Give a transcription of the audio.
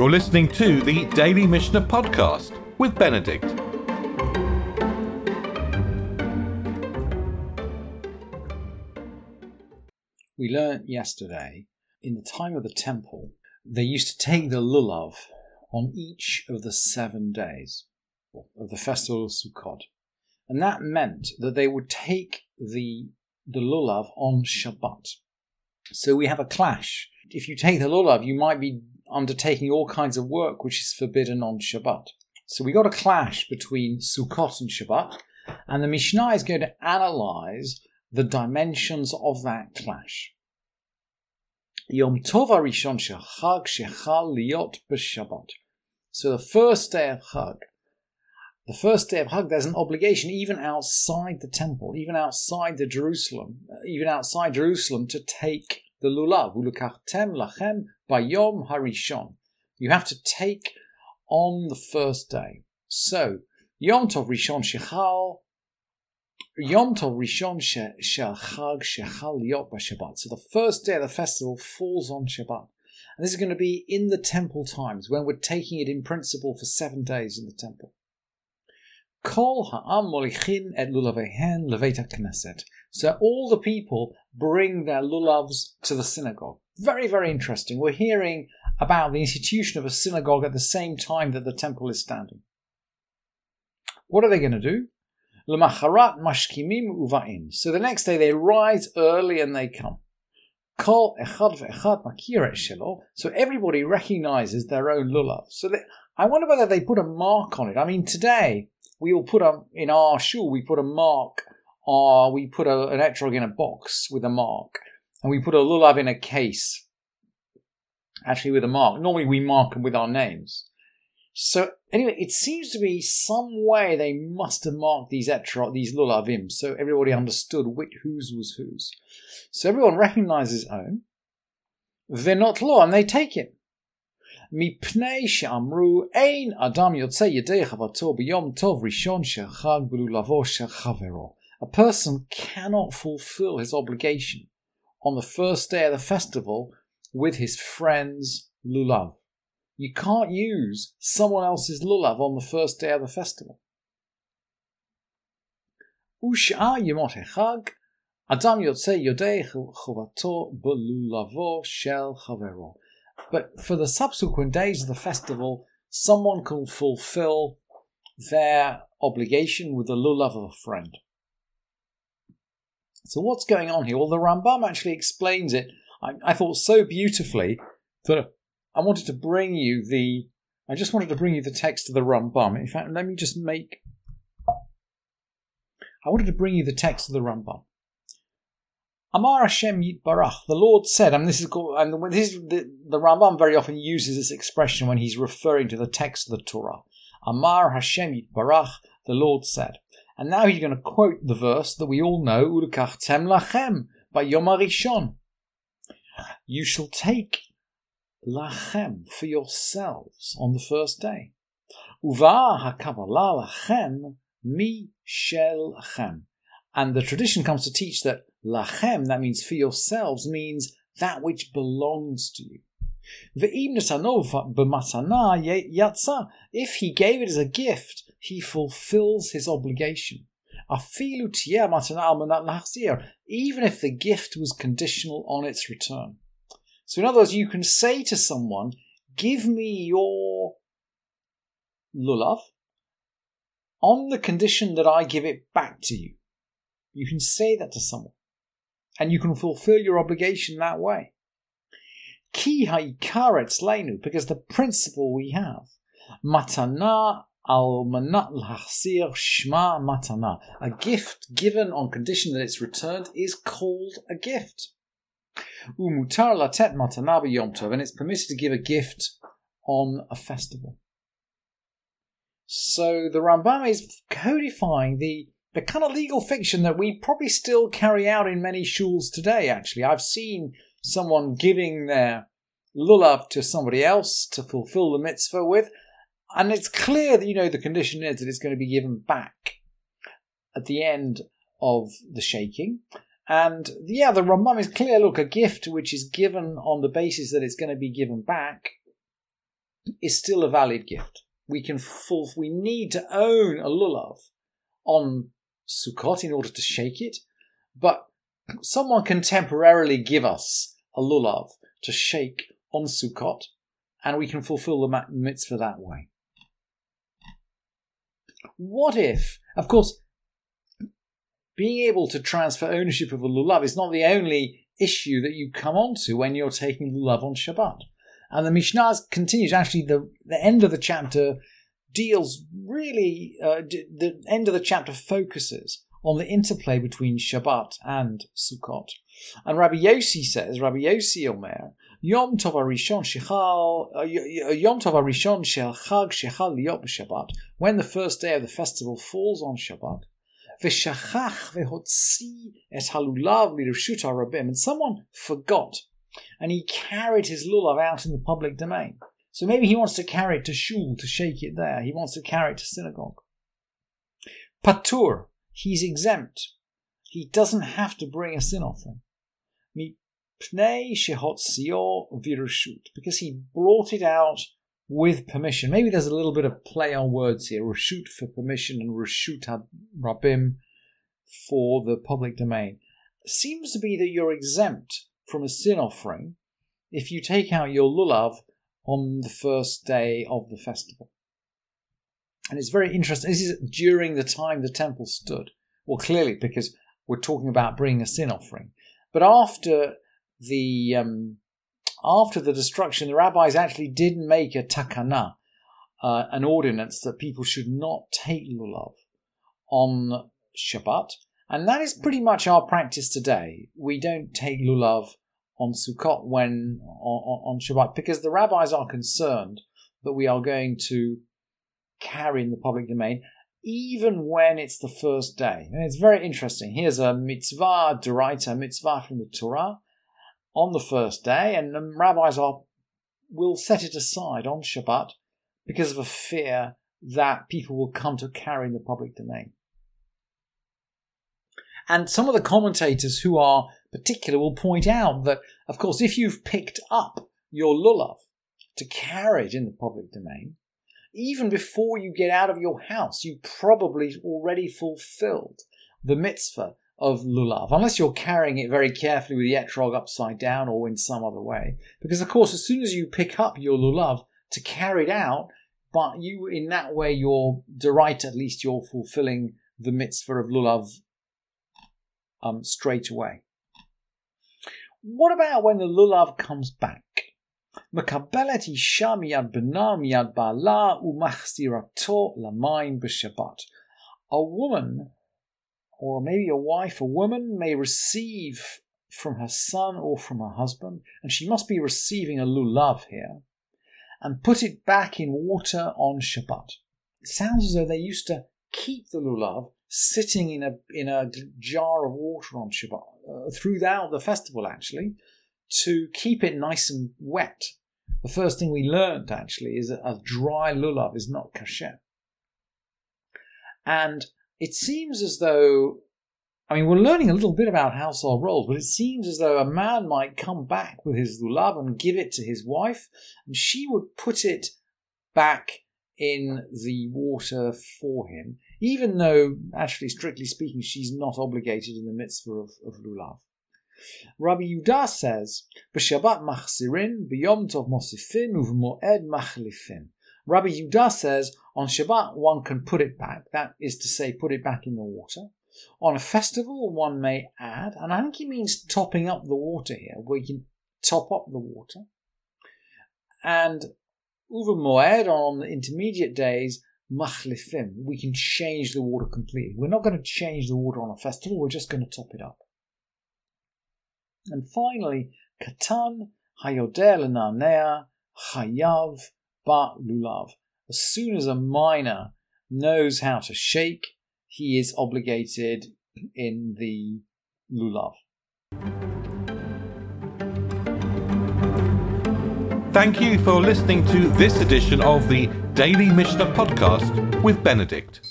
You're listening to the Daily Mishnah Podcast with Benedict. We learnt yesterday in the time of the temple, they used to take the lulav on each of the seven days of the festival of Sukkot. And that meant that they would take the, the lulav on Shabbat. So we have a clash. If you take the lulav, you might be undertaking all kinds of work which is forbidden on Shabbat. So we got a clash between Sukkot and Shabbat, and the Mishnah is going to analyze the dimensions of that clash. Yom Tov Arishon Shechag Shechal Liot B'Shabbat. So the first day of Chag, the first day of Hag, there's an obligation even outside the temple, even outside the Jerusalem, even outside Jerusalem, to take the lulav. Ulukachtem lachem bayom harishon. You have to take on the first day. So Yom Tov Rishon Shechal. Yom Tov Rishon Shel Chag Shechal Liot Shabbat. So the first day of the festival falls on Shabbat. And this is going to be in the temple times when we're taking it in principle for seven days in the temple. Kol ha'am molichin et lulavehen leveta knesset. So all the people bring their lulavs to the synagogue. Very, very interesting. We're hearing about the institution of a synagogue at the same time that the temple is standing. What are they going to do? Mashkimim uvain. So the next day they rise early and they come. Kol echad ve'echad shelo. So everybody recognizes their own lulav. So they, I wonder whether they put a mark on it. I mean, today we will put a in our shul we put a mark are we put a, an etrog in a box with a mark, and we put a lulav in a case, actually with a mark. Normally we mark them with our names. So anyway, it seems to be some way they must have marked these etrog, these lulavim, so everybody understood which whose was whose. So everyone recognizes own. They're not law, and they take it. מפני שאמרו אין אדם adam ידי חבטו ביום טוב ראשון של חג a person cannot fulfill his obligation on the first day of the festival with his friend's lulav. You can't use someone else's lulav on the first day of the festival. Adam Yodei Shel But for the subsequent days of the festival, someone can fulfill their obligation with the lulav of a friend. So what's going on here? Well, the Rambam actually explains it. I, I thought so beautifully that I wanted to bring you the. I just wanted to bring you the text of the Rambam. In fact, let me just make. I wanted to bring you the text of the Rambam. Amar Hashem Yitbarach, the Lord said, and this is called, and this is the, the Rambam very often uses this expression when he's referring to the text of the Torah. Amar Hashem Yitbarach, the Lord said. And now he's going to quote the verse that we all know, Ulukachtem lachem, by Yom Arishon. You shall take lachem for yourselves on the first day. Uva hakabbalah lachem mi shel lachem. And the tradition comes to teach that lachem, that means for yourselves, means that which belongs to you. If he gave it as a gift, he fulfills his obligation. Even if the gift was conditional on its return. So, in other words, you can say to someone, Give me your lulav on the condition that I give it back to you. You can say that to someone. And you can fulfill your obligation that way. Ki ha'ikaretz leinu, because the principle we have, matana al manat l'hachsir shma matana. A gift given on condition that it's returned is called a gift. Umutar latet matana yom tov, and it's permitted to give a gift on a festival. So the Rambam is codifying the the kind of legal fiction that we probably still carry out in many shuls today, actually. I've seen someone giving their lulav to somebody else to fulfill the mitzvah with, and it's clear that, you know, the condition is that it's going to be given back at the end of the shaking. And yeah, the Rambam is clear look, a gift which is given on the basis that it's going to be given back is still a valid gift. We can full, we need to own a lulav on Sukkot in order to shake it, but someone can temporarily give us a lulav to shake on Sukkot, and we can fulfill the mitzvah that way. What if, of course, being able to transfer ownership of a lulav is not the only issue that you come onto when you're taking lulav on Shabbat. And the Mishnah continues, actually, the, the end of the chapter deals really, uh, the end of the chapter focuses on the interplay between Shabbat and Sukkot. And Rabbi Yossi says, Rabbi Yossi Omer, Yom Tov Arishon Shechal, uh, Yom Tov Arishon Shel Chag Shechal Liot Shabbat, when the first day of the festival falls on Shabbat, V'shachach v'hotzi et halulav lirshut harabim, and someone forgot, and he carried his lulav out in the public domain. So maybe he wants to carry it to shul to shake it there. He wants to carry it to synagogue. Patur, he's exempt. He doesn't have to bring a sin offering. Pnei shehot because he brought it out with permission. Maybe there's a little bit of play on words here. Rashut for permission and Rashut Rabim for the public domain. seems to be that you're exempt from a sin offering if you take out your lulav on the first day of the festival. And it's very interesting. This is during the time the temple stood. Well, clearly, because we're talking about bringing a sin offering. But after the um, after the destruction, the rabbis actually did make a takana, uh, an ordinance that people should not take lulav on Shabbat, and that is pretty much our practice today. We don't take lulav on Sukkot when on, on Shabbat because the rabbis are concerned that we are going to carry in the public domain even when it's the first day. And it's very interesting. Here's a mitzvah, deraita mitzvah from the Torah on the first day, and the rabbis are will set it aside on Shabbat because of a fear that people will come to carry in the public domain. And some of the commentators who are particular will point out that, of course, if you've picked up your lulav to carry it in the public domain, even before you get out of your house, you probably already fulfilled the mitzvah of lulav, unless you're carrying it very carefully with the etrog upside down or in some other way. Because, of course, as soon as you pick up your lulav to carry it out, but you, in that way, you're the right, at least you're fulfilling the mitzvah of lulav um, straight away. What about when the lulav comes back? מקבלת אישה מיד בנה מיד בעלה ומחזירתו למים בשבת. A woman or maybe a wife, a woman, may receive from her son or from her husband, and she must be receiving a lulav here, and put it back in water on Shabbat. It sounds as though they used to keep the lulav sitting in a in a jar of water on Shabbat uh, throughout the festival, actually, to keep it nice and wet. The first thing we learned actually is that a dry lulav is not kasher. And it seems as though, I mean, we're learning a little bit about household roles, but it seems as though a man might come back with his lulav and give it to his wife, and she would put it back in the water for him, even though, actually, strictly speaking, she's not obligated in the mitzvah of, of lulav. Rabbi Yudah says, "B'Shabbat machzirin, b'Yom Tov mosifin, u'v'moed machlifin." Rabbi Yudah says on Shabbat one can put it back, that is to say, put it back in the water. On a festival, one may add, and I think he means topping up the water here, where you can top up the water. And Uva Moed on the intermediate days, machlifim, we can change the water completely. We're not going to change the water on a festival, we're just going to top it up. And finally, Katan, Hayodel Nanea, Chayav, but lulav. As soon as a minor knows how to shake, he is obligated in the lulav. Thank you for listening to this edition of the Daily Mishnah Podcast with Benedict.